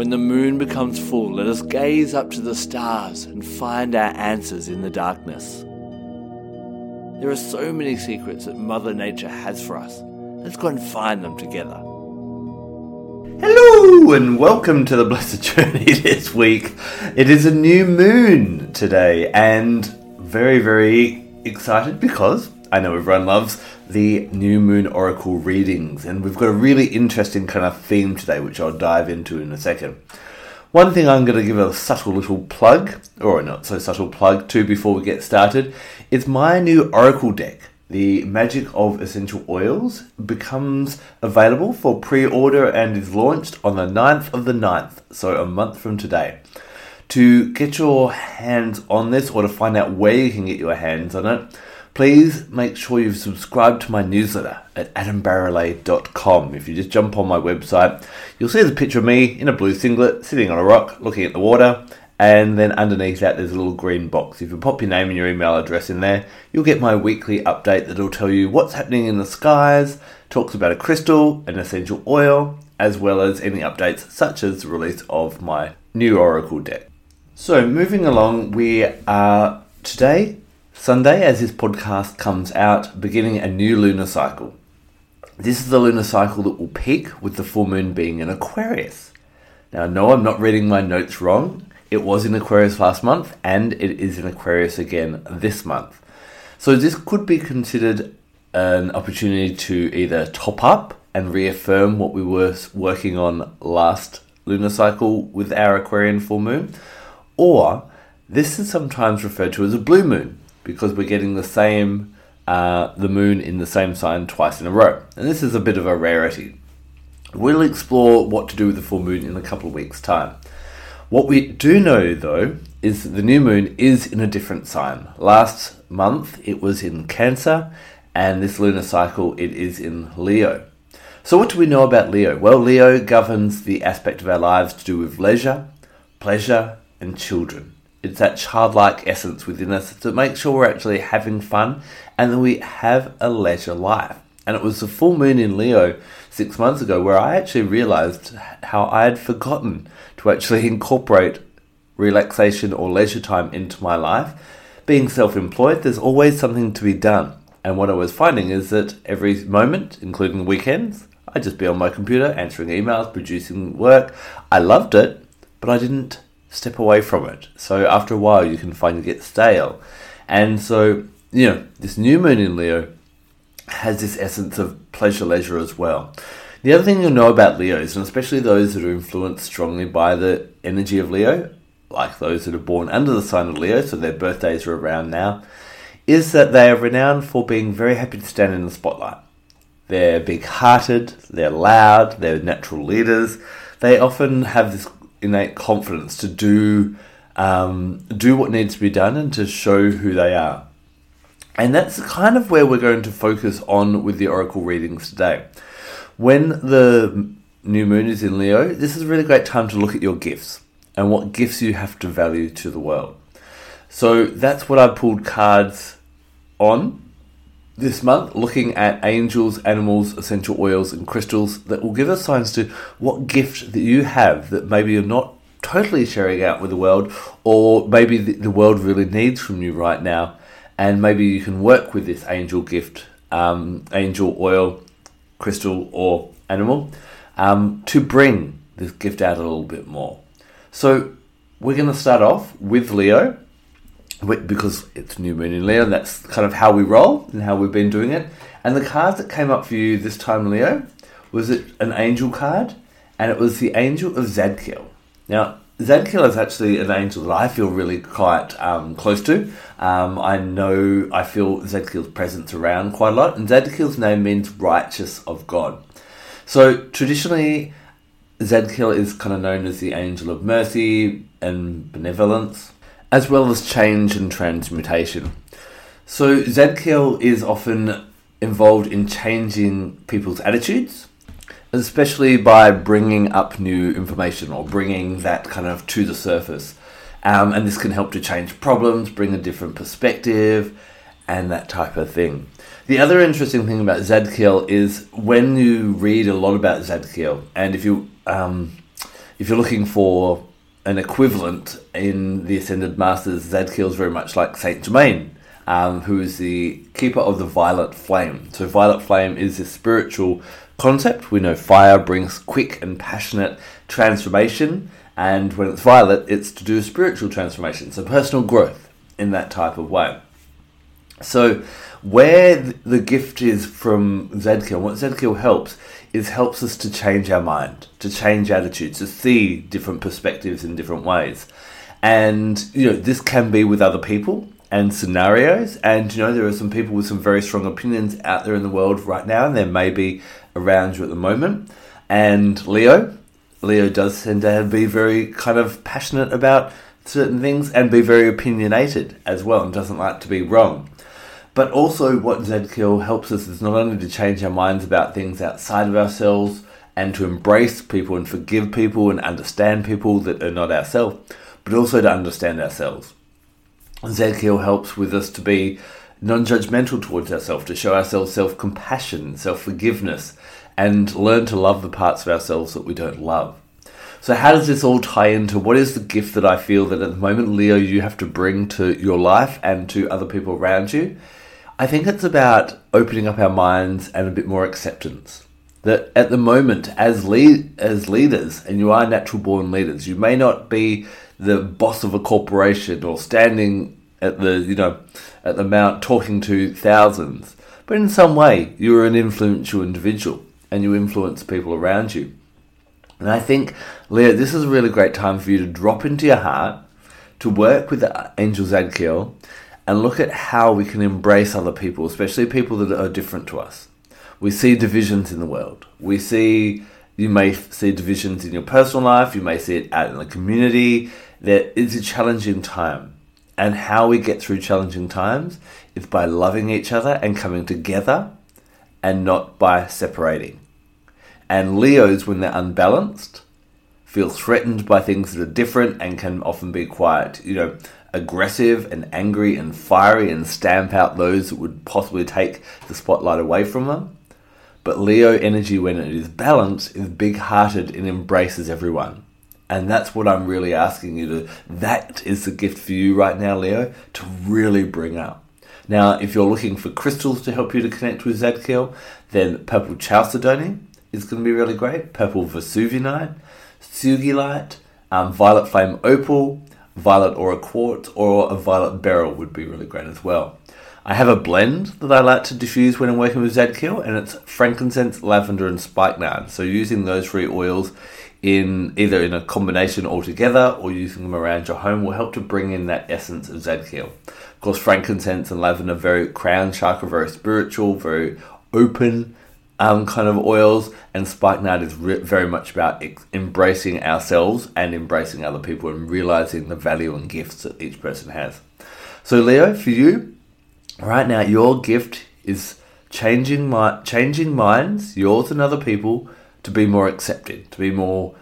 When the moon becomes full, let us gaze up to the stars and find our answers in the darkness. There are so many secrets that Mother Nature has for us. Let's go and find them together. Hello and welcome to the Blessed Journey this week. It is a new moon today and very, very excited because I know everyone loves the new moon oracle readings, and we've got a really interesting kind of theme today, which I'll dive into in a second. One thing I'm going to give a subtle little plug, or not so subtle plug, to before we get started, is my new oracle deck. The Magic of Essential Oils becomes available for pre order and is launched on the 9th of the 9th, so a month from today. To get your hands on this or to find out where you can get your hands on it, please make sure you've subscribed to my newsletter at adambarralet.com. If you just jump on my website, you'll see the picture of me in a blue singlet sitting on a rock looking at the water. And then underneath that, there's a little green box. If you pop your name and your email address in there, you'll get my weekly update that'll tell you what's happening in the skies, talks about a crystal, an essential oil, as well as any updates such as the release of my new Oracle deck. So, moving along, we are today Sunday, as this podcast comes out, beginning a new lunar cycle. This is the lunar cycle that will peak with the full moon being in Aquarius. Now, no, I'm not reading my notes wrong. It was in Aquarius last month, and it is in Aquarius again this month. So, this could be considered an opportunity to either top up and reaffirm what we were working on last lunar cycle with our Aquarian full moon, or this is sometimes referred to as a blue moon because we're getting the same uh, the moon in the same sign twice in a row, and this is a bit of a rarity. We'll explore what to do with the full moon in a couple of weeks' time. What we do know though is that the new moon is in a different sign. Last month it was in Cancer, and this lunar cycle it is in Leo. So, what do we know about Leo? Well, Leo governs the aspect of our lives to do with leisure, pleasure, and children. It's that childlike essence within us to make sure we're actually having fun and that we have a leisure life. And it was the full moon in Leo six months ago where I actually realized how I had forgotten to actually incorporate relaxation or leisure time into my life. Being self employed, there's always something to be done. And what I was finding is that every moment, including weekends, I'd just be on my computer answering emails, producing work. I loved it, but I didn't step away from it. So after a while, you can find it get stale. And so, you know, this new moon in Leo has this essence of pleasure leisure as well. The other thing you'll know about Leos, and especially those that are influenced strongly by the energy of Leo, like those that are born under the sign of Leo, so their birthdays are around now, is that they are renowned for being very happy to stand in the spotlight. They're big hearted, they're loud, they're natural leaders. They often have this innate confidence to do um, do what needs to be done and to show who they are. And that's kind of where we're going to focus on with the oracle readings today. When the new moon is in Leo, this is a really great time to look at your gifts and what gifts you have to value to the world. So that's what I pulled cards on this month, looking at angels, animals, essential oils, and crystals that will give us signs to what gift that you have that maybe you're not totally sharing out with the world, or maybe the world really needs from you right now, and maybe you can work with this angel gift, um, angel oil, crystal, or animal um, to bring this gift out a little bit more. So we're going to start off with Leo because it's new moon in Leo, and that's kind of how we roll and how we've been doing it. And the card that came up for you this time, Leo, was it an angel card, and it was the angel of Zadkiel. Now, Zadkiel is actually an angel that I feel really quite um, close to. Um, I know I feel Zadkiel's presence around quite a lot, and Zadkiel's name means righteous of God. So traditionally, Zadkiel is kind of known as the angel of mercy and benevolence as well as change and transmutation. So, Zadkiel is often involved in changing people's attitudes, especially by bringing up new information or bringing that kind of to the surface. Um, and this can help to change problems, bring a different perspective, and that type of thing. The other interesting thing about Zadkiel is when you read a lot about Zadkiel, and if you um, if you're looking for an equivalent in the Ascended Masters, Zadkiel is very much like Saint Germain, um, who is the keeper of the violet flame. So, violet flame is a spiritual concept. We know fire brings quick and passionate transformation, and when it's violet, it's to do spiritual transformation, so personal growth in that type of way. So, where the gift is from Zadkiel, what Zadkiel helps is helps us to change our mind, to change attitudes, to see different perspectives in different ways. And, you know, this can be with other people and scenarios. And, you know, there are some people with some very strong opinions out there in the world right now, and there may be around you at the moment. And Leo, Leo does tend to be very kind of passionate about certain things and be very opinionated as well and doesn't like to be wrong. But also, what Zadkiel helps us is not only to change our minds about things outside of ourselves and to embrace people and forgive people and understand people that are not ourselves, but also to understand ourselves. Zadkiel helps with us to be non judgmental towards ourselves, to show ourselves self compassion, self forgiveness, and learn to love the parts of ourselves that we don't love. So, how does this all tie into what is the gift that I feel that at the moment, Leo, you have to bring to your life and to other people around you? I think it's about opening up our minds and a bit more acceptance. That at the moment, as lead, as leaders, and you are natural born leaders, you may not be the boss of a corporation or standing at the you know at the mount talking to thousands, but in some way you are an influential individual and you influence people around you. And I think, Leah, this is a really great time for you to drop into your heart, to work with the Angel Zadkiel, and look at how we can embrace other people, especially people that are different to us. We see divisions in the world. We see, you may see divisions in your personal life, you may see it out in the community. There is a challenging time. And how we get through challenging times is by loving each other and coming together and not by separating. And Leos, when they're unbalanced, feel threatened by things that are different and can often be quite, you know, aggressive and angry and fiery and stamp out those that would possibly take the spotlight away from them. But Leo energy, when it is balanced, is big hearted and embraces everyone. And that's what I'm really asking you to. That is the gift for you right now, Leo, to really bring up. Now, if you're looking for crystals to help you to connect with Zadkiel, then purple chalcedony is going to be really great. Purple vesuvianite, sugilite, um, violet flame opal, violet aura quartz, or a violet beryl would be really great as well. I have a blend that I like to diffuse when I'm working with Zadkiel, and it's frankincense, lavender, and spikenard. So using those three oils in either in a combination altogether or using them around your home will help to bring in that essence of Zadkiel. Of course, frankincense and lavender very crown chakra, very spiritual, very open um, kind of oils, and spikenard is re- very much about ex- embracing ourselves and embracing other people and realizing the value and gifts that each person has. So, Leo, for you, right now, your gift is changing my changing minds, yours and other people, to be more accepted, to be more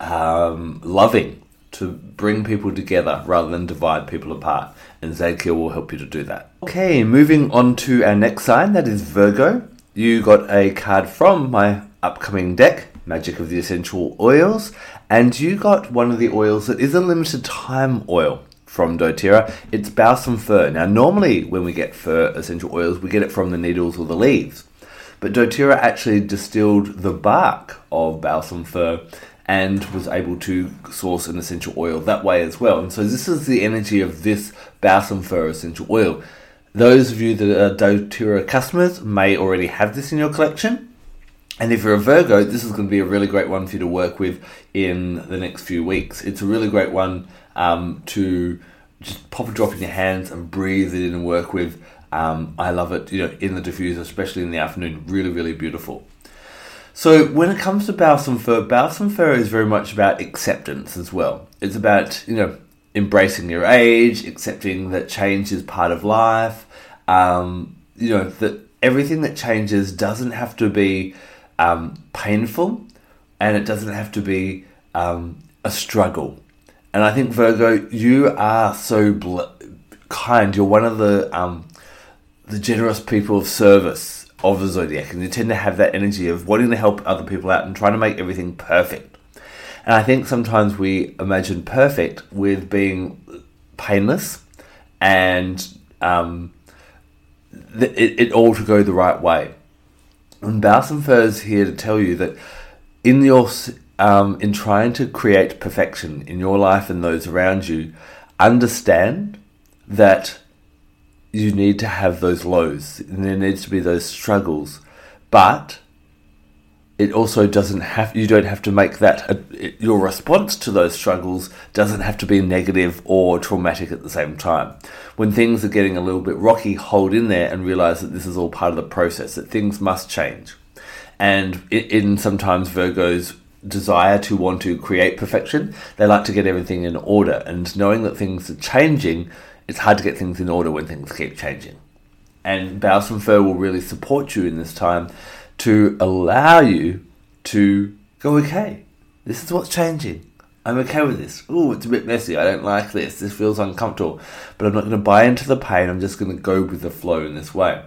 um, loving, to bring people together rather than divide people apart. And Zadkiel will help you to do that. Okay, moving on to our next sign, that is Virgo. You got a card from my upcoming deck, Magic of the Essential Oils, and you got one of the oils that is a limited time oil from doTERRA. It's balsam fir. Now, normally when we get fir essential oils, we get it from the needles or the leaves. But doTERRA actually distilled the bark of balsam fir and was able to source an essential oil that way as well. And so this is the energy of this balsam fir essential oil. Those of you that are doTERRA customers may already have this in your collection. And if you're a Virgo, this is going to be a really great one for you to work with in the next few weeks. It's a really great one um, to just pop a drop in your hands and breathe it in and work with. Um, I love it, you know, in the diffuser, especially in the afternoon. Really, really beautiful. So when it comes to balsam fir, balsam fir is very much about acceptance as well. It's about you know embracing your age, accepting that change is part of life. Um, you know that everything that changes doesn't have to be um, painful, and it doesn't have to be um, a struggle. And I think Virgo, you are so bl- kind. You're one of the um, the generous people of service of the zodiac, and you tend to have that energy of wanting to help other people out and trying to make everything perfect. And I think sometimes we imagine perfect with being painless and um, th- it, it all to go the right way. And Balsam Fir is here to tell you that in your um, in trying to create perfection in your life and those around you, understand that you need to have those lows and there needs to be those struggles, but it also doesn't have you don't have to make that a, your response to those struggles doesn't have to be negative or traumatic at the same time. When things are getting a little bit rocky hold in there and realize that this is all part of the process that things must change. And in sometimes virgos desire to want to create perfection they like to get everything in order. And knowing that things are changing it's hard to get things in order when things keep changing. And balsam fir will really support you in this time to allow you to go, okay, this is what's changing. I'm okay with this. Oh, it's a bit messy. I don't like this. This feels uncomfortable. But I'm not going to buy into the pain. I'm just going to go with the flow in this way.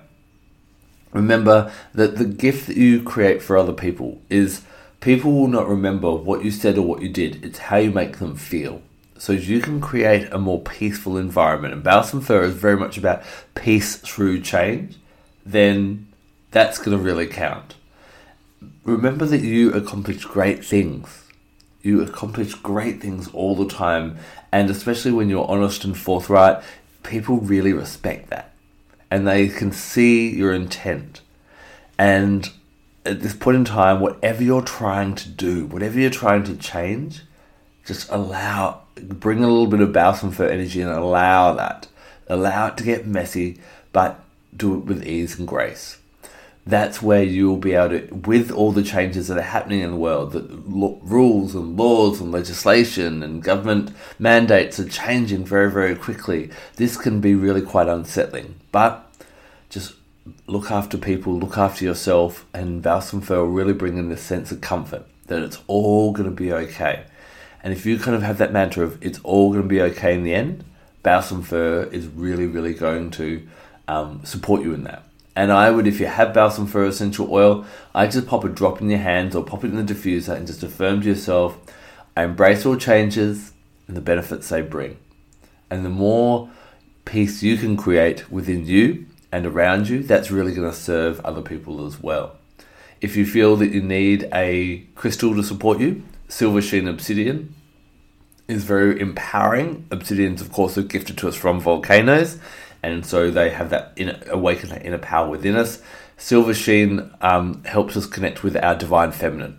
Remember that the gift that you create for other people is people will not remember what you said or what you did. It's how you make them feel. So you can create a more peaceful environment. And Balsam Fir is very much about peace through change. Then that's going to really count. Remember that you accomplish great things. You accomplish great things all the time, and especially when you're honest and forthright, people really respect that. And they can see your intent. And at this point in time, whatever you're trying to do, whatever you're trying to change, just allow, bring a little bit of balsam fir energy and allow that. Allow it to get messy, but do it with ease and grace that's where you'll be able to, with all the changes that are happening in the world, that rules and laws and legislation and government mandates are changing very, very quickly. This can be really quite unsettling. But just look after people, look after yourself, and will really bring in this sense of comfort that it's all going to be okay. And if you kind of have that mantra of it's all going to be okay in the end, Balsam Fir is really, really going to um, support you in that. And I would, if you have balsam fir essential oil, I just pop a drop in your hands or pop it in the diffuser and just affirm to yourself, I embrace all changes and the benefits they bring. And the more peace you can create within you and around you, that's really going to serve other people as well. If you feel that you need a crystal to support you, Silver Sheen Obsidian is very empowering. Obsidians, of course, are gifted to us from volcanoes and so they have that inner, awaken that inner power within us. Silver Sheen um, helps us connect with our divine feminine,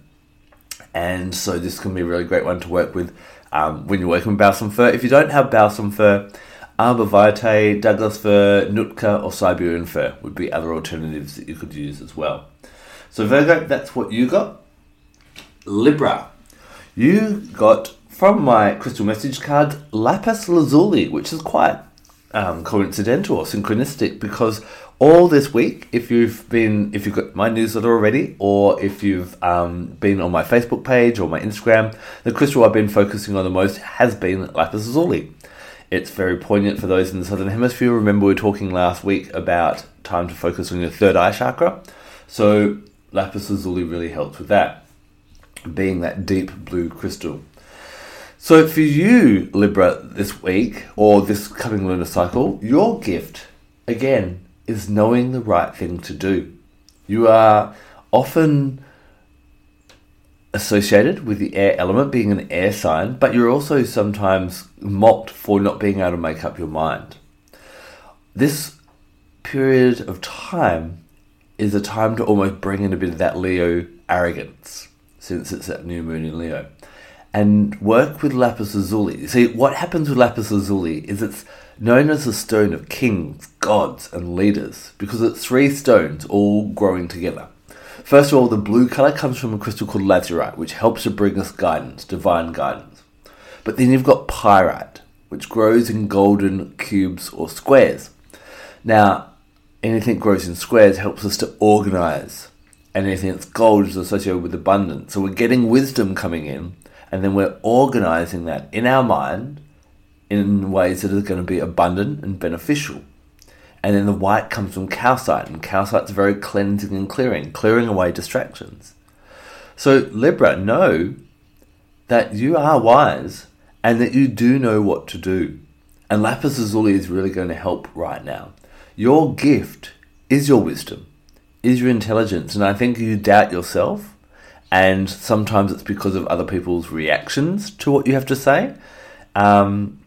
and so this can be a really great one to work with um, when you're working with balsam fir. If you don't have balsam fir, arbor vitae, Douglas fir, Nootka, or Siberian fir would be other alternatives that you could use as well. So Virgo, that's what you got. Libra, you got from my crystal message card lapis lazuli, which is quite um, coincidental or synchronistic because all this week, if you've been, if you've got my newsletter already, or if you've um, been on my Facebook page or my Instagram, the crystal I've been focusing on the most has been lapis lazuli. It's very poignant for those in the southern hemisphere. Remember, we were talking last week about time to focus on your third eye chakra. So, lapis lazuli really helps with that, being that deep blue crystal. So for you, Libra, this week or this coming lunar cycle, your gift, again, is knowing the right thing to do. You are often associated with the air element, being an air sign, but you're also sometimes mocked for not being able to make up your mind. This period of time is a time to almost bring in a bit of that Leo arrogance, since it's that new moon in Leo and work with lapis lazuli. See, what happens with lapis lazuli is it's known as the stone of kings, gods, and leaders because it's three stones all growing together. First of all, the blue color comes from a crystal called lazurite, which helps to bring us guidance, divine guidance. But then you've got pyrite, which grows in golden cubes or squares. Now, anything grows in squares helps us to organize, and anything that's gold is associated with abundance. So we're getting wisdom coming in, and then we're organizing that in our mind in ways that are going to be abundant and beneficial. And then the white comes from calcite, and calcite's very cleansing and clearing, clearing away distractions. So, Libra, know that you are wise and that you do know what to do. And lapis lazuli is really going to help right now. Your gift is your wisdom, is your intelligence, and I think you doubt yourself, and sometimes it's because of other people's reactions to what you have to say, um,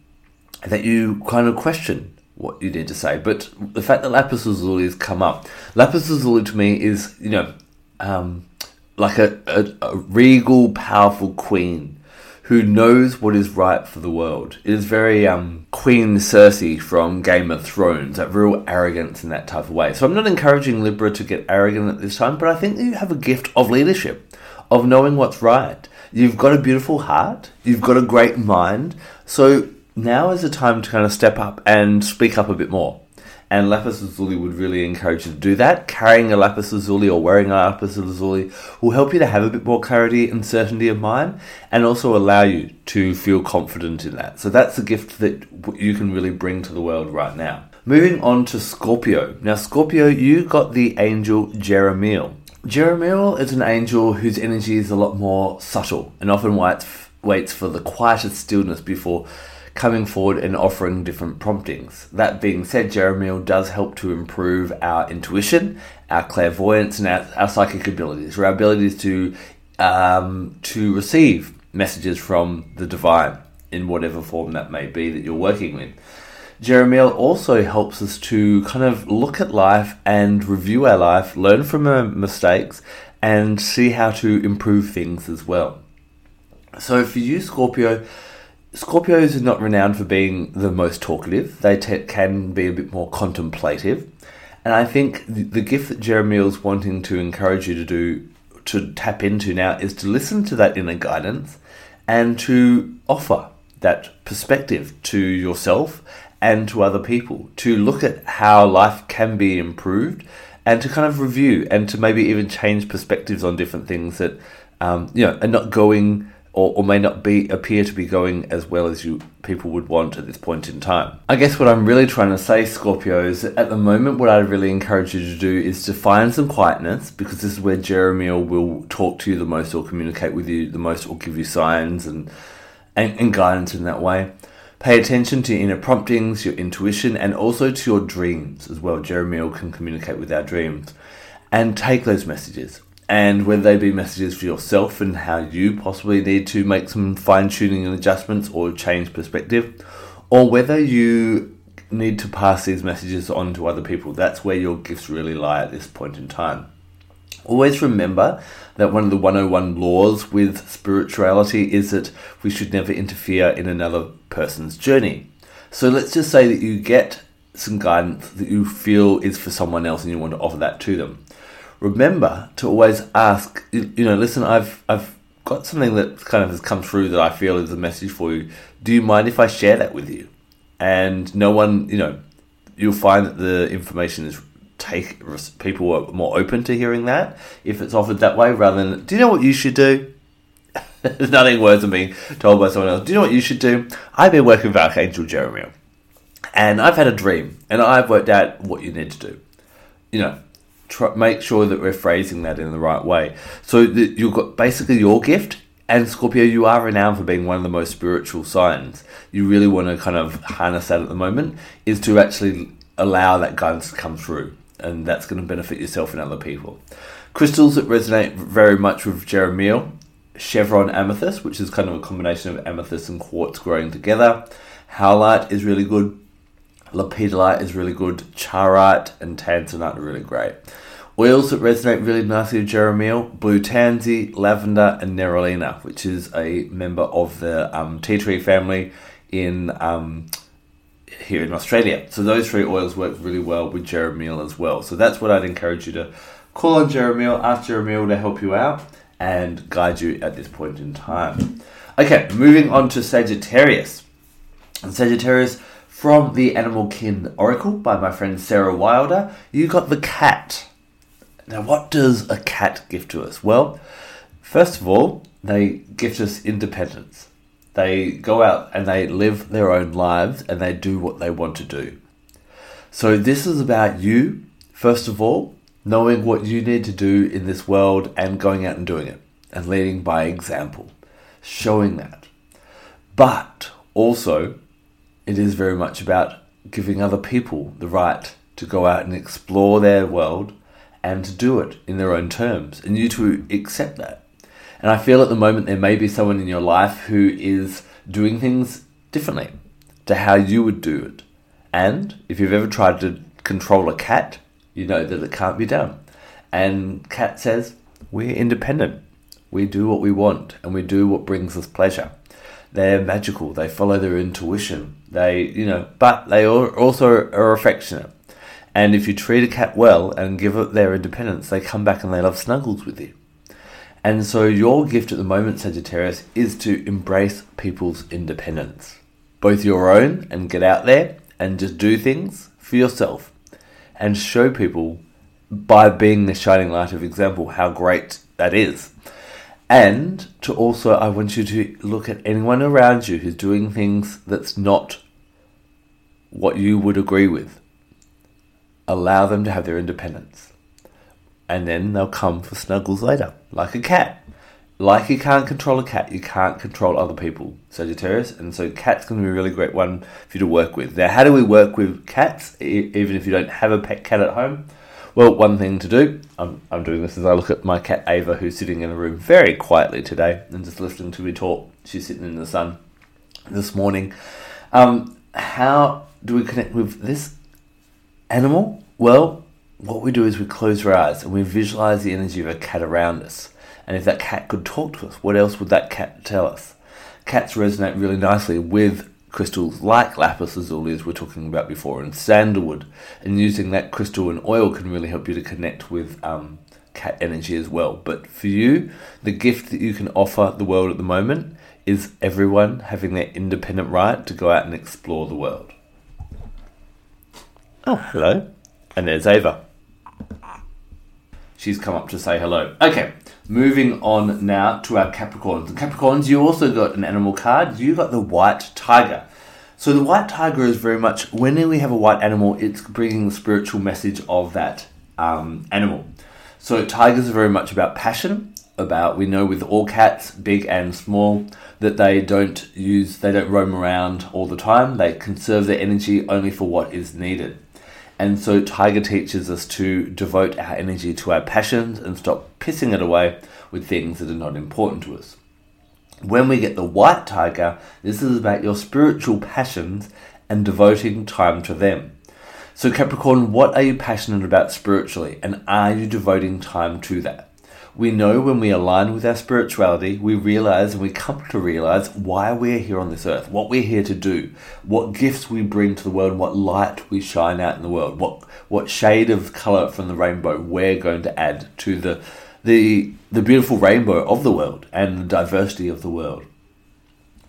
that you kind of question what you need to say. But the fact that lapis lazuli has come up, lapis lazuli to me is, you know, um, like a, a, a regal, powerful queen who knows what is right for the world. It is very um, Queen Cersei from Game of Thrones, that real arrogance in that type of way. So I'm not encouraging Libra to get arrogant at this time, but I think you have a gift of leadership, of knowing what's right. You've got a beautiful heart, you've got a great mind, so now is the time to kind of step up and speak up a bit more. And lapis lazuli would really encourage you to do that. Carrying a lapis lazuli or wearing a lapis lazuli will help you to have a bit more clarity and certainty of mind and also allow you to feel confident in that. So that's a gift that you can really bring to the world right now. Moving on to Scorpio. Now, Scorpio, you got the angel Jeremiel. Jeremiel is an angel whose energy is a lot more subtle and often waits, waits for the quietest stillness before coming forward and offering different promptings. That being said, Jeremiel does help to improve our intuition, our clairvoyance, and our, our psychic abilities, or our abilities to um, to receive messages from the divine in whatever form that may be that you're working with. Jeremiel also helps us to kind of look at life and review our life, learn from our mistakes, and see how to improve things as well. So for you, Scorpio, Scorpios are not renowned for being the most talkative. They t- can be a bit more contemplative. And I think the, the gift that Jeremiel's wanting to encourage you to do, to tap into now, is to listen to that inner guidance and to offer that perspective to yourself and to other people, to look at how life can be improved and to kind of review and to maybe even change perspectives on different things that, um, you know, are not going or, or may not be appear to be going as well as you people would want at this point in time. I guess what I'm really trying to say, Scorpio, is at the moment what I'd really encourage you to do is to find some quietness because this is where Jeremiel will talk to you the most or communicate with you the most or give you signs and, and, and guidance in that way. Pay attention to your inner promptings, your intuition, and also to your dreams as well. Jeremiel can communicate with our dreams. And take those messages and whether they be messages for yourself and how you possibly need to make some fine tuning and adjustments or change perspective, or whether you need to pass these messages on to other people. That's where your gifts really lie at this point in time. Always remember that one of the 101 laws with spirituality is that we should never interfere in another person's journey. So let's just say that you get some guidance that you feel is for someone else and you want to offer that to them remember to always ask. You, know, listen, I've I've got something that kind of has come through that I feel is a message for you. Do you mind if I share that with you? And no one, you know, you'll find that the information is take people are more open to hearing that if it's offered that way rather than do you know what you should do there's nothing worse than being told by someone else do you know what you should do i've been working with archangel jeremiah and i've had a dream and i've worked out what you need to do you know make sure that we're phrasing that in the right way. So that you've got basically your gift, and Scorpio, you are renowned for being one of the most spiritual signs. You really want to kind of harness that at the moment, is to actually allow that guidance to come through, and that's going to benefit yourself and other people. Crystals that resonate very much with Jeremiel, chevron amethyst, which is kind of a combination of amethyst and quartz growing together. Howlite is really good. Lepidolite is really good. Charoite and tanzanite are really great. Oils that resonate really nicely with Jeremiel, blue tansy, lavender, and nerolina, which is a member of the um, tea tree family in um, here in Australia. So those three oils work really well with Jeremiel as well. So that's what I'd encourage you to call on Jeremiel, ask Jeremiel to help you out and guide you at this point in time. Okay, moving on to Sagittarius. And Sagittarius, from the Animal Kin Oracle by my friend Sarah Wilder, you got the cat. Now, what does a cat give to us? Well, first of all, they gift us independence. They go out and they live their own lives and they do what they want to do. So, this is about you, first of all, knowing what you need to do in this world and going out and doing it and leading by example, showing that. But also, it is very much about giving other people the right to go out and explore their world and to do it in their own terms, and you to accept that. And I feel at the moment there may be someone in your life who is doing things differently to how you would do it. And if you've ever tried to control a cat, you know that it can't be done. And Cat says, We're independent. We do what we want and we do what brings us pleasure. They're magical, they follow their intuition, they, you know, but they also are affectionate. And if you treat a cat well and give it their independence, they come back and they love snuggles with you. And so your gift at the moment, Sagittarius, is to embrace people's independence. Both your own and get out there and just do things for yourself and show people by being the shining light of example how great that is. And to also, I want you to look at anyone around you who's doing things that's not what you would agree with. Allow them to have their independence. And then they'll come for snuggles later, like a cat. Like you can't control a cat, you can't control other people, Sagittarius. And so, cat's to be a really great one for you to work with. Now, how do we work with cats, even if you don't have a pet cat at home? Well, one thing to do, I'm, I'm doing this as I look at my cat Ava, who's sitting in a room very quietly today and just listening to me talk. She's sitting in the sun this morning. Um, how do we connect with this animal? Well, what we do is we close our eyes and we visualize the energy of a cat around us. And if that cat could talk to us, what else would that cat tell us? Cats resonate really nicely with crystals like lapis lazuli, as we are talking about before, and sandalwood. And using that crystal and oil can really help you to connect with um, cat energy as well. But for you, the gift that you can offer the world at the moment is everyone having their independent right to go out and explore the world. Oh, hello. And there's Ava. She's come up to say hello. Okay, moving on now to our Capricorns. The Capricorns, you also got an animal card. You got the white tiger. So the white tiger is very much when we have a white animal, it's bringing the spiritual message of that um, animal. So tigers are very much about passion. About we know with all cats, big and small, that they don't use, they don't roam around all the time. They conserve their energy only for what is needed. And so Tiger teaches us to devote our energy to our passions and stop pissing it away with things that are not important to us. When we get the white tiger, this is about your spiritual passions and devoting time to them. So, Capricorn, what are you passionate about spiritually, and are you devoting time to that? We know when we align with our spirituality, we realize and we come to realize why we're here on this earth, what we're here to do, what gifts we bring to the world, what light we shine out in the world, what what shade of color from the rainbow we're going to add to the the the beautiful rainbow of the world and the diversity of the world.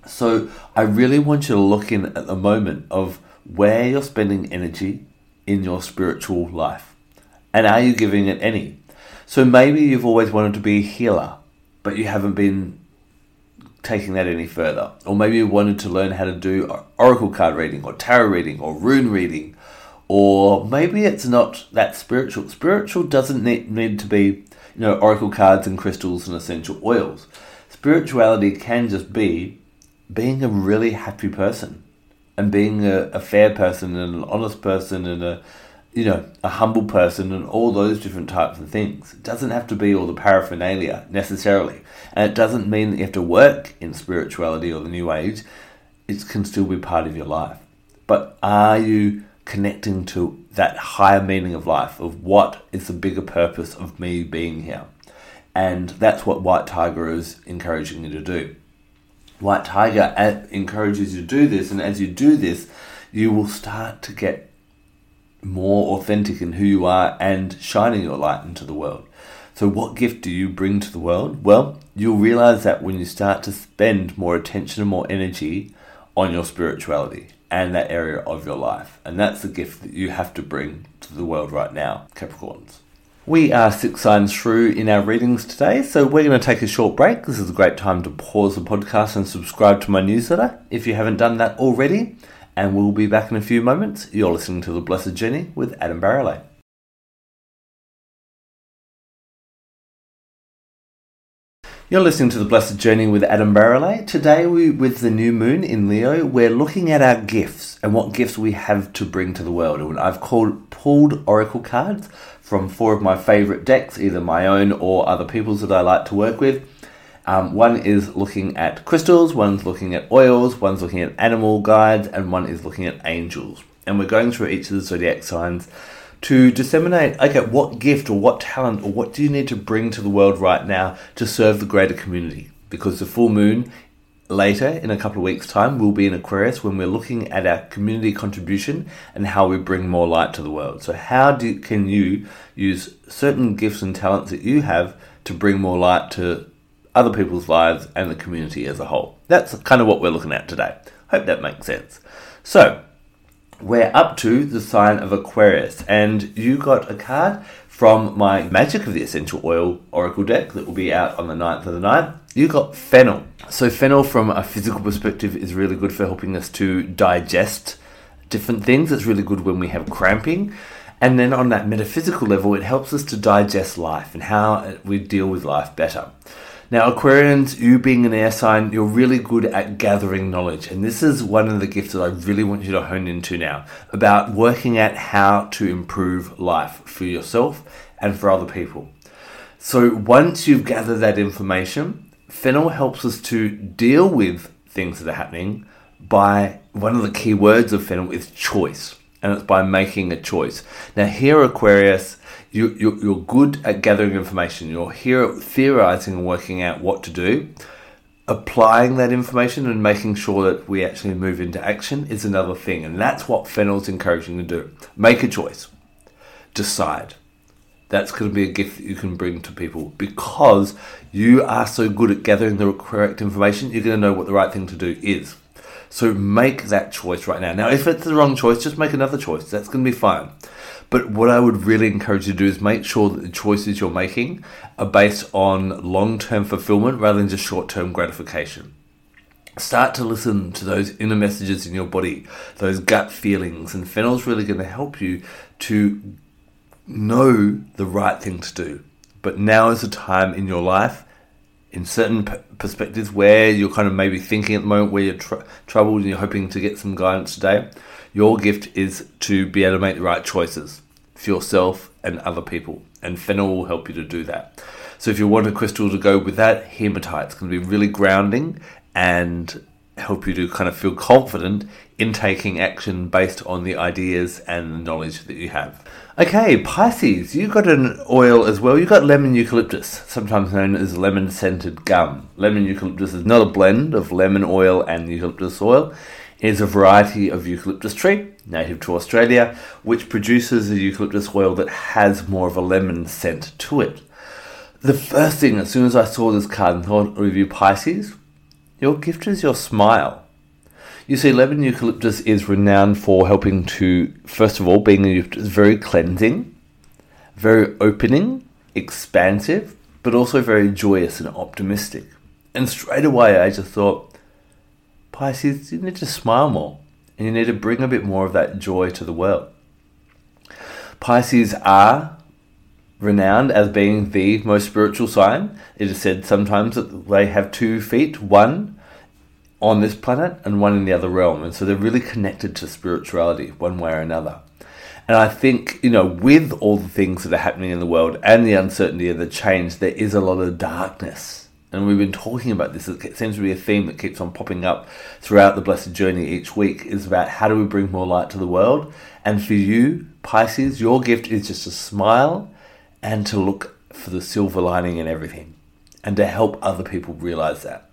So I really want you to look in at the moment of where you're spending energy in your spiritual life. And are you giving it any? So maybe you've always wanted to be a healer, but you haven't been taking that any further. Or maybe you wanted to learn how to do oracle card reading or tarot reading or rune reading. Or maybe it's not that spiritual. Spiritual doesn't need, need to be, you know, oracle cards and crystals and essential oils. Spirituality can just be being a really happy person and being a, a fair person and an honest person and a you know, a humble person and all those different types of things. It doesn't have to be all the paraphernalia necessarily. And it doesn't mean that you have to work in spirituality or the New Age. It can still be part of your life. But are you connecting to that higher meaning of life, of what is the bigger purpose of me being here? And that's what White Tiger is encouraging you to do. White Tiger uh, encourages you to do this, and as you do this, you will start to get more authentic in who you are and shining your light into the world. So, what gift do you bring to the world? Well, you'll realize that when you start to spend more attention and more energy on your spirituality and that area of your life. And that's the gift that you have to bring to the world right now, Capricorns. We are six signs through in our readings today, so we're going to take a short break. This is a great time to pause the podcast and subscribe to my newsletter if you haven't done that already. And we'll be back in a few moments. You're listening to The Blessed Journey with Adam Barralet. You're listening to The Blessed Journey with Adam Barralet. Today, we, with the new moon in Leo, we're looking at our gifts and what gifts we have to bring to the world. And I've called, pulled oracle cards from four of my favourite decks, either my own or other people's that I like to work with. Um, one is looking at crystals, one's looking at oils, one's looking at animal guides, and one is looking at angels. And we're going through each of the zodiac signs to disseminate okay what gift or what talent or what do you need to bring to the world right now to serve the greater community because the full moon later in a couple of weeks time will be in aquarius when we're looking at our community contribution and how we bring more light to the world so how do, can you use certain gifts and talents that you have to bring more light to other people's lives and the community as a whole that's kind of what we're looking at today hope that makes sense so we're up to the sign of Aquarius, and you got a card from my Magic of the Essential Oil Oracle deck that will be out on the 9th of the 9th. You got fennel. So, fennel from a physical perspective is really good for helping us to digest different things. It's really good when we have cramping. And then on that metaphysical level, it helps us to digest life and how we deal with life better. Now, Aquarians, you being an air sign, you're really good at gathering knowledge. And this is one of the gifts that I really want you to hone into now about working at how to improve life for yourself and for other people. So, once you've gathered that information, Fennel helps us to deal with things that are happening by one of the key words of Fennel is choice. And it's by making a choice. Now, here, Aquarius, you, you're, you're good at gathering information. You're here theorizing and working out what to do. Applying that information and making sure that we actually move into action is another thing. And that's what Fennel's encouraging to do. Make a choice. Decide. That's going to be a gift that you can bring to people because you are so good at gathering the correct information, you're going to know what the right thing to do is. So make that choice right now. Now, if it's the wrong choice, just make another choice. That's going to be fine. But what I would really encourage you to do is make sure that the choices you're making are based on long term fulfillment rather than just short term gratification. Start to listen to those inner messages in your body, those gut feelings, and Fennel's really going to help you to know the right thing to do. But now is the time in your life, in certain p- perspectives, where you're kind of maybe thinking at the moment where you're tr- troubled and you're hoping to get some guidance today. Your gift is to be able to make the right choices for yourself and other people, and Fennel will help you to do that. So if you want a crystal to go with that, hematite. It's going to be really grounding and help you to kind of feel confident in taking action based on the ideas and the knowledge that you have. Okay, Pisces, you got an oil as well. You got lemon eucalyptus, sometimes known as lemon scented gum. Lemon eucalyptus is not a blend of lemon oil and eucalyptus oil It is a variety of eucalyptus tree native to Australia, which produces a eucalyptus oil that has more of a lemon scent to it. The first thing, as soon as I saw this card and thought you Pisces, your gift is your smile. You see, lemon eucalyptus is renowned for helping to, first of all, being very cleansing, very opening, expansive, but also very joyous and optimistic. And straight away, I just thought, Pisces, you need to smile more and you need to bring a bit more of that joy to the world. Pisces are renowned as being the most spiritual sign. It is said sometimes that they have two feet, one on this planet and one in the other realm. And so they're really connected to spirituality one way or another. And I think, you know, with all the things that are happening in the world and the uncertainty and the change, there is a lot of darkness and we've been talking about this. It seems to be a theme that keeps on popping up throughout the Blessed Journey each week. Is about how do we bring more light to the world? And for you, Pisces, your gift is just to smile and to look for the silver lining in everything, and to help other people realize that.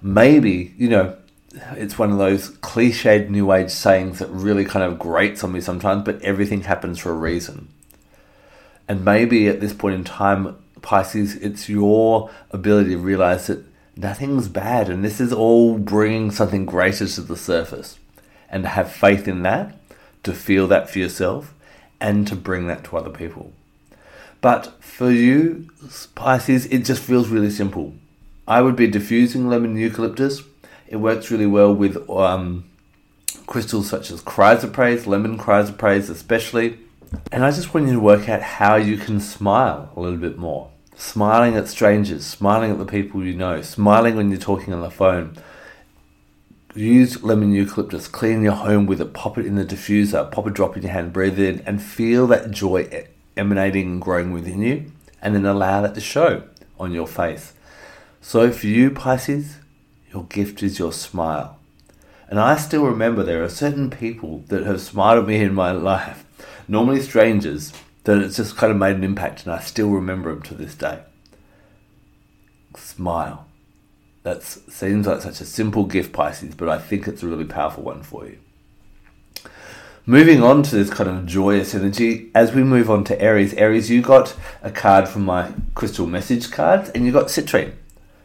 Maybe you know it's one of those cliched new age sayings that really kind of grates on me sometimes, but everything happens for a reason. And maybe at this point in time, Pisces, it's your ability to realize that nothing's bad, and this is all bringing something greater to the surface. And to have faith in that, to feel that for yourself, and to bring that to other people. But for you, Pisces, it just feels really simple. I would be diffusing lemon eucalyptus. It works really well with um, crystals such as chrysoprase, lemon chrysoprase especially. And I just want you to work out how you can smile a little bit more. Smiling at strangers, smiling at the people you know, smiling when you're talking on the phone. Use lemon eucalyptus, clean your home with it, pop it in the diffuser, pop a drop in your hand, breathe in, and feel that joy emanating and growing within you, and then allow that to show on your face. So for you, Pisces, your gift is your smile. And I still remember there are certain people that have smiled at me in my life, normally strangers, that it's just kind of made an impact, and I still remember them to this day. Smile. That seems like such a simple gift, Pisces, but I think it's a really powerful one for you. Moving on to this kind of joyous energy, as we move on to Aries, Aries, you got a card from my crystal message cards, and you got citrine,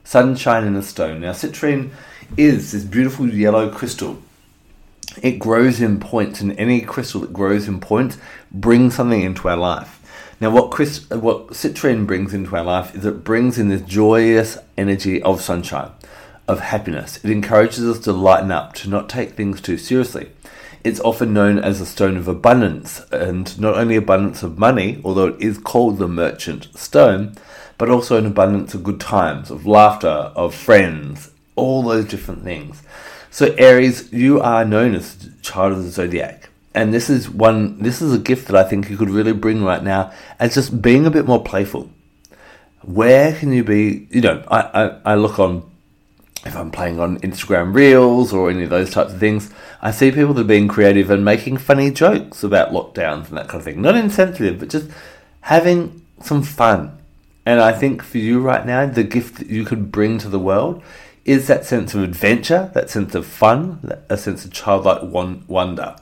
sunshine in a stone. Now, citrine is this beautiful yellow crystal. It grows in points, and any crystal that grows in points brings something into our life. Now, what Chris, what citrine brings into our life is it brings in this joyous energy of sunshine, of happiness. It encourages us to lighten up, to not take things too seriously. It's often known as a stone of abundance, and not only abundance of money, although it is called the merchant stone, but also an abundance of good times, of laughter, of friends, all those different things. So Aries, you are known as the child of the zodiac. And this is one this is a gift that I think you could really bring right now as just being a bit more playful. Where can you be you know, I, I, I look on if I'm playing on Instagram Reels or any of those types of things, I see people that are being creative and making funny jokes about lockdowns and that kind of thing. Not insensitive, but just having some fun. And I think for you right now, the gift that you could bring to the world is that sense of adventure, that sense of fun, a sense of childlike wonder.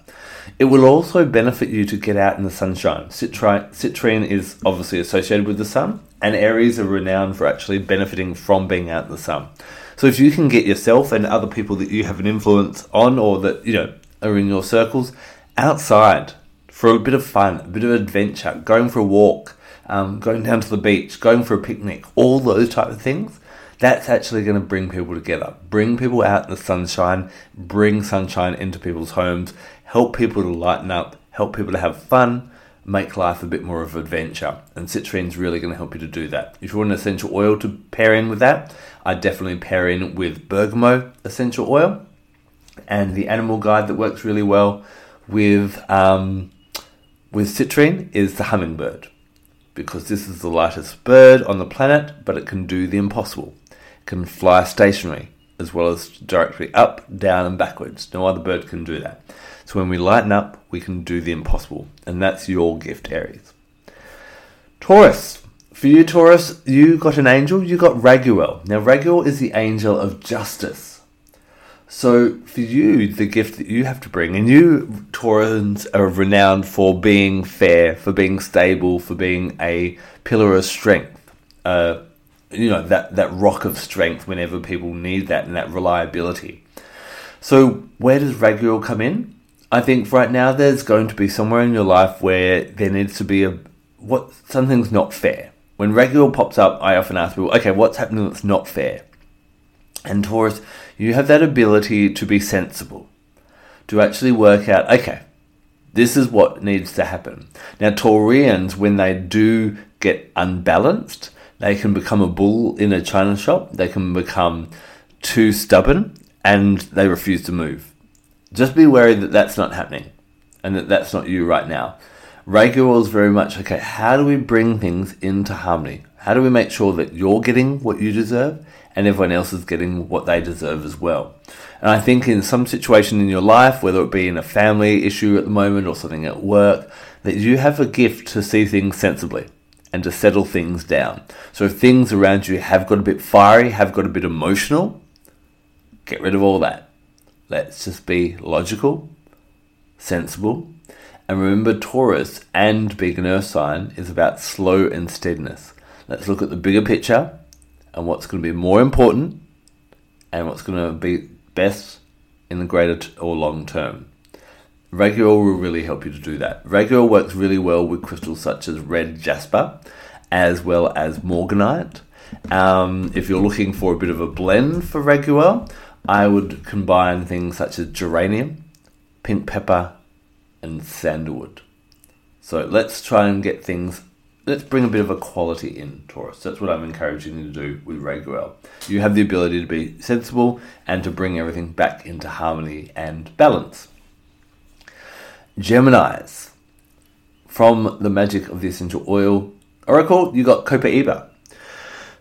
It will also benefit you to get out in the sunshine. Citrine is obviously associated with the sun, and Aries are renowned for actually benefiting from being out in the sun. So if you can get yourself and other people that you have an influence on or that, you know, are in your circles outside for a bit of fun, a bit of adventure, going for a walk, um, going down to the beach, going for a picnic, all those type of things, that's actually going to bring people together. Bring people out in the sunshine, bring sunshine into people's homes, help people to lighten up, help people to have fun, make life a bit more of an adventure. And citrine's really going to help you to do that. If you want an essential oil to pair in with that, I definitely pair in with bergamot essential oil and the animal guide that works really well with um, with citrine is the hummingbird because this is the lightest bird on the planet, but it can do the impossible It can fly stationary as well as directly up, down, and backwards. No other bird can do that. So when we lighten up, we can do the impossible, and that's your gift, Aries. Taurus. For you, Taurus, you got an angel, you got Raguel. Now, Raguel is the angel of justice. So, for you, the gift that you have to bring, and you, Taurans, are renowned for being fair, for being stable, for being a pillar of strength, uh, you know that that rock of strength whenever people need that and that reliability. So where does Raguel come in? I think right now there's going to be somewhere in your life where there needs to be a what something's not fair. When Raguel pops up, I often ask people, okay, what's happening that's not fair? And Taurus, you have that ability to be sensible, to actually work out, okay, this is what needs to happen. Now, Taurians, when they do get unbalanced, they can become a bull in a china shop. They can become too stubborn and they refuse to move. Just be wary that that's not happening and that that's not you right now. Raguel is very much okay, how do we bring things into harmony? How do we make sure that you're getting what you deserve and everyone else is getting what they deserve as well? And I think in some situation in your life, whether it be in a family issue at the moment or something at work, that you have a gift to see things sensibly and to settle things down. So if things around you have got a bit fiery, have got a bit emotional, get rid of all that. Let's just be logical, sensible, and remember Taurus and being an earth sign is about slow and steadiness. Let's look at the bigger picture and what's going to be more important and what's going to be best in the greater t- or long term. Raguel will really help you to do that. Raguel works really well with crystals such as red jasper as well as morganite. Um, if you're looking for a bit of a blend for Raguel, I would combine things such as geranium, pink pepper, and sandalwood. So let's try and get things. Let's bring a bit of a quality in, Taurus. That's what I'm encouraging you to do with Raguel. You have the ability to be sensible and to bring everything back into harmony and balance. Geminis. From the magic of the essential oil oracle, you got Copaiba.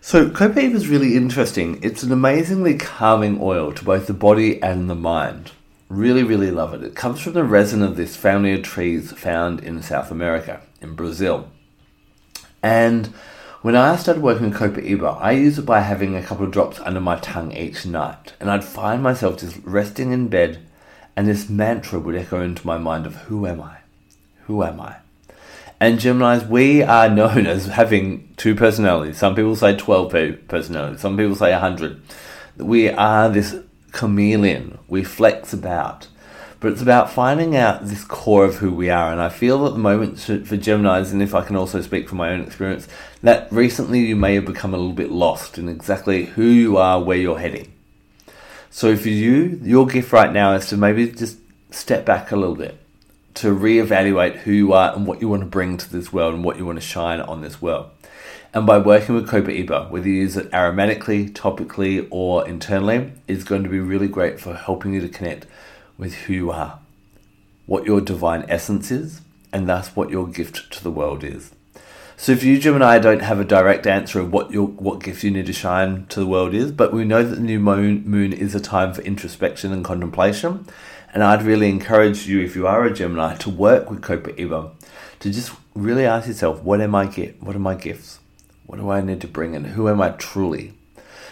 So Copaiba is really interesting. It's an amazingly calming oil to both the body and the mind. Really, really love it. It comes from the resin of this family of trees found in South America, in Brazil. And when I started working with Copaiba, I used it by having a couple of drops under my tongue each night. And I'd find myself just resting in bed and this mantra would echo into my mind of who am I? Who am I? And Geminis, we are known as having two personalities. Some people say 12 personalities, some people say 100. We are this chameleon. We flex about. But it's about finding out this core of who we are. And I feel at the moment for Geminis, and if I can also speak from my own experience, that recently you may have become a little bit lost in exactly who you are, where you're heading. So for you, your gift right now is to maybe just step back a little bit, to reevaluate who you are and what you want to bring to this world and what you want to shine on this world. And by working with Copaiba, whether you use it aromatically, topically, or internally, is going to be really great for helping you to connect with who you are, what your divine essence is, and thus what your gift to the world is. So if you, Gemini, I don't have a direct answer of what your what gift you need to shine to the world is, but we know that the new moon, moon is a time for introspection and contemplation, and I'd really encourage you, if you are a Gemini, to work with Copaiba, to just really ask yourself, what am I get? What are my gifts? What do I need to bring in? Who am I truly?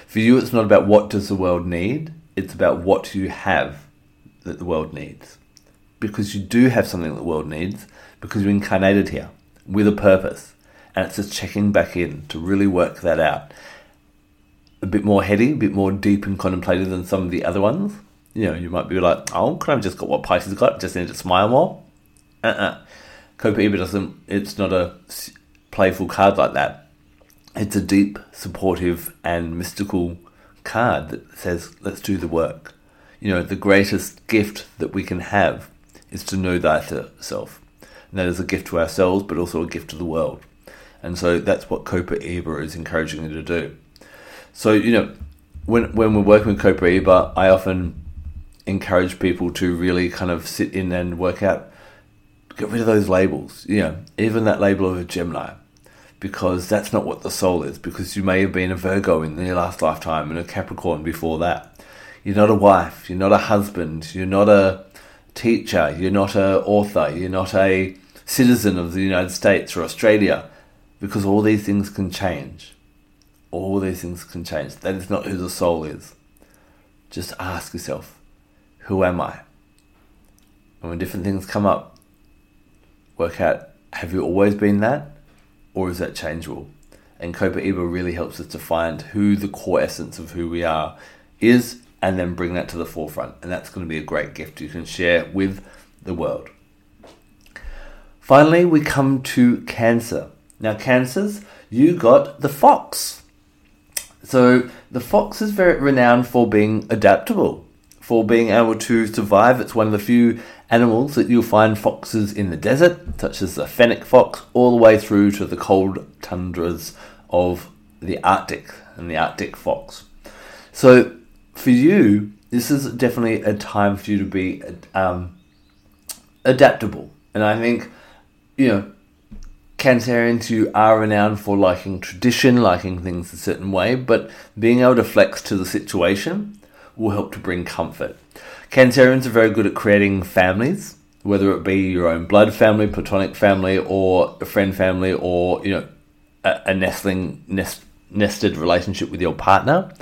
For you, it's not about what does the world need; it's about what you have that the world needs, because you do have something that the world needs, because you're incarnated here with a purpose and it's just checking back in to really work that out. A bit more heady, a bit more deep and contemplative than some of the other ones. You know, you might be like, oh, could I have just got what Pisces got? Just need to smile more? Uh-uh. Copaiba doesn't, it's not a playful card like that. It's a deep, supportive, and mystical card that says, let's do the work. You know, the greatest gift that we can have is to know thyself. And that is a gift to ourselves, but also a gift to the world. And so that's what Copaiba is encouraging you to do. So, you know, when, when we're working with Copaiba, I often encourage people to really kind of sit in and work out, get rid of those labels, you know, even that label of a Gemini, because that's not what the soul is, because you may have been a Virgo in your last lifetime and a Capricorn before that. You're not a wife, you're not a husband, you're not a teacher, you're not a author, you're not a citizen of the United States or Australia because all these things can change. All these things can change. That is not who the soul is. Just ask yourself, who am I? And when different things come up, work out have you always been that? Or is that changeable? And Copaiba really helps us to find who the core essence of who we are is and then bring that to the forefront. And that's going to be a great gift you can share with the world. Finally, we come to Cancer. Now, cancers, you got the fox. So, the fox is very renowned for being adaptable, for being able to survive. It's one of the few animals that you'll find foxes in the desert, such as the fennec fox, all the way through to the cold tundras of the Arctic and the Arctic fox. So, for you, this is definitely a time for you to be um, adaptable. And I think, you know, Cancerians you are renowned for liking tradition, liking things a certain way, but being able to flex to the situation will help to bring comfort. Cancerians are very good at creating families, whether it be your own blood family, platonic family, or a friend family, or you know, a, a nestling nest, nested relationship with your partner.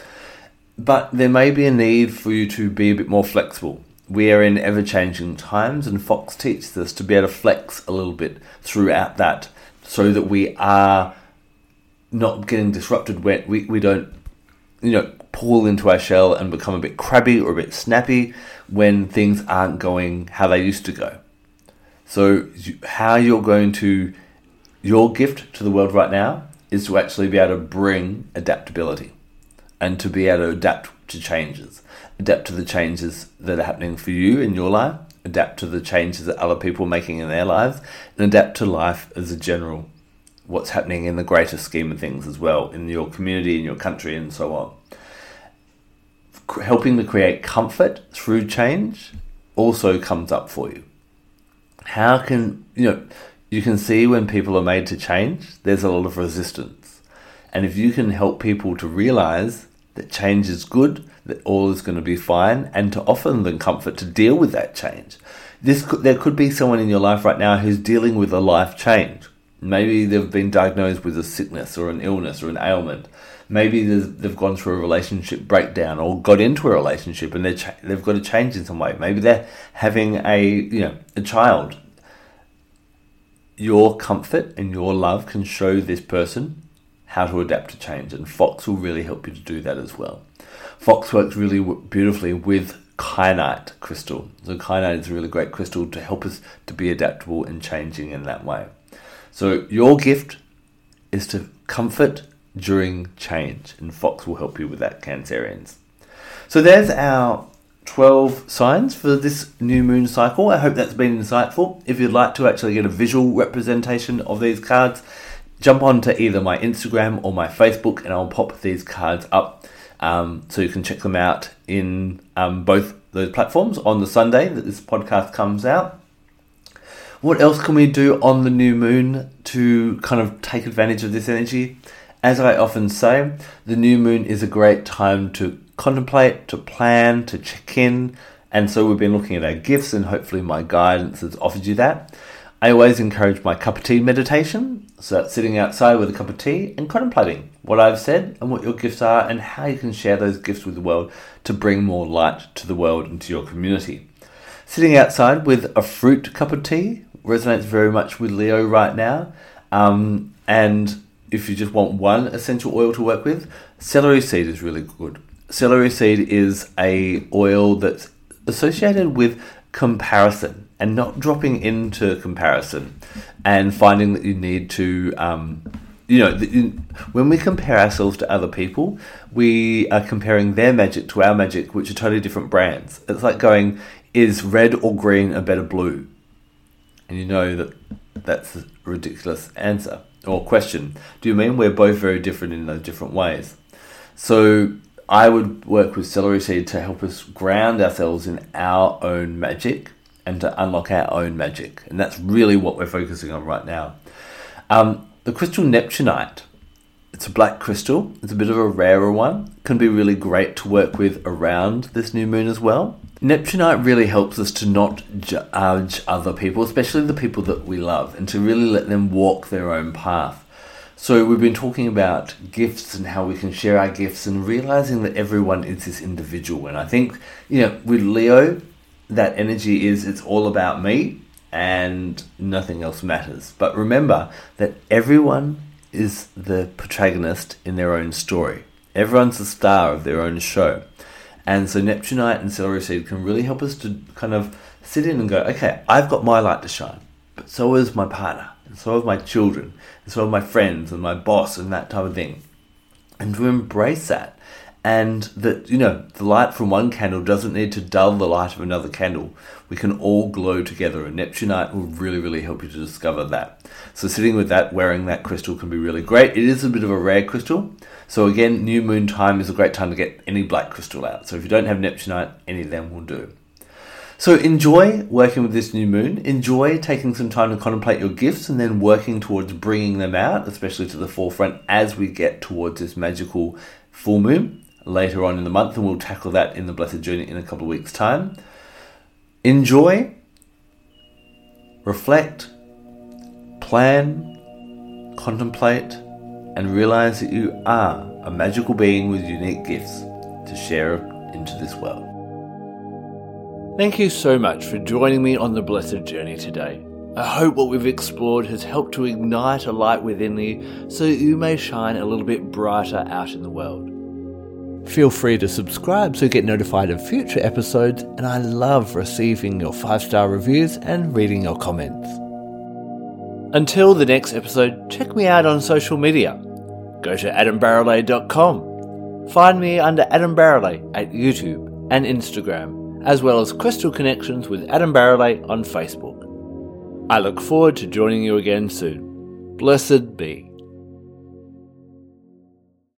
But there may be a need for you to be a bit more flexible. We are in ever changing times, and Fox teaches us to be able to flex a little bit throughout that so that we are not getting disrupted when we, we don't you know, pull into our shell and become a bit crabby or a bit snappy when things aren't going how they used to go. So, how you're going to, your gift to the world right now is to actually be able to bring adaptability and to be able to adapt to changes, adapt to the changes that are happening for you in your life, adapt to the changes that other people are making in their lives, and adapt to life as a general, what's happening in the greater scheme of things as well, in your community, in your country, and so on. Helping to create comfort through change also comes up for you. How can, you know, you can see when people are made to change, there's a lot of resistance. And if you can help people to realize that change is good, that all is going to be fine, and to offer them comfort to deal with that change. This could, there could be someone in your life right now who's dealing with a life change. Maybe they've been diagnosed with a sickness or an illness or an ailment. Maybe they've gone through a relationship breakdown or got into a relationship and they're cha- they've got to change in some way. Maybe they're having a you know a child. Your comfort and your love can show this person how to adapt to change, and Fox will really help you to do that as well. Fox works really beautifully with kyanite crystal. So kyanite is a really great crystal to help us to be adaptable and changing in that way. So your gift is to comfort during change, and Fox will help you with that, Cancerians. So there's our 12 signs for this new moon cycle. I hope that's been insightful. If you'd like to actually get a visual representation of these cards, jump onto either my Instagram or my Facebook and I'll pop these cards up um, so you can check them out in um, both those platforms on the Sunday that this podcast comes out. What else can we do on the new moon to kind of take advantage of this energy? As I often say, the new moon is a great time to contemplate, to plan, to check in. And so we've been looking at our gifts, and hopefully, my guidance has offered you that. I always encourage my cup of tea meditation. So that's sitting outside with a cup of tea and contemplating what I've said and what your gifts are and how you can share those gifts with the world to bring more light to the world and to your community. Sitting outside with a fruit cup of tea resonates very much with Leo right now. Um, and if you just want one essential oil to work with, celery seed is really good. Celery seed is a oil that's associated with comparison and not dropping into comparison and finding that you need to um, you know when we compare ourselves to other people we are comparing their magic to our magic which are totally different brands. It's like going is red or green a better blue? And you know that that's a ridiculous answer or question. Do you mean we're both very different in those different ways? So i would work with celery seed to help us ground ourselves in our own magic and to unlock our own magic. And that's really what we're focusing on right now. Um, the crystal Neptunite, it's a black crystal, it's a bit of a rarer one, can be really great to work with around this new moon as well. Neptunite really helps us to not judge other people, especially the people that we love, and to really let them walk their own path. So, we've been talking about gifts and how we can share our gifts and realizing that everyone is this individual. And I think, you know, with Leo, that energy is it's all about me and nothing else matters. But remember that everyone is the protagonist in their own story. Everyone's the star of their own show. And so Neptunite and Celery Seed can really help us to kind of sit in and go, okay, I've got my light to shine, but so is my partner, and so have my children, and so have my friends and my boss and that type of thing. And to embrace that and that you know the light from one candle doesn't need to dull the light of another candle. We can all glow together and neptunite will really really help you to discover that. So sitting with that wearing that crystal can be really great. It is a bit of a rare crystal. So again new moon time is a great time to get any black crystal out. So if you don't have neptunite any of them will do. So enjoy working with this new moon. Enjoy taking some time to contemplate your gifts and then working towards bringing them out especially to the forefront as we get towards this magical full moon later on in the month, and we'll tackle that in the Blessed Journey in a couple of weeks' time. Enjoy, reflect, plan, contemplate, and realize that you are a magical being with unique gifts to share into this world. Thank you so much for joining me on the Blessed Journey today. I hope what we've explored has helped to ignite a light within you so that you may shine a little bit brighter out in the world. Feel free to subscribe so you get notified of future episodes, and I love receiving your five star reviews and reading your comments. Until the next episode, check me out on social media. Go to adambarralet.com. Find me under Adam Barralet at YouTube and Instagram, as well as Crystal Connections with Adam Barralet on Facebook. I look forward to joining you again soon. Blessed be.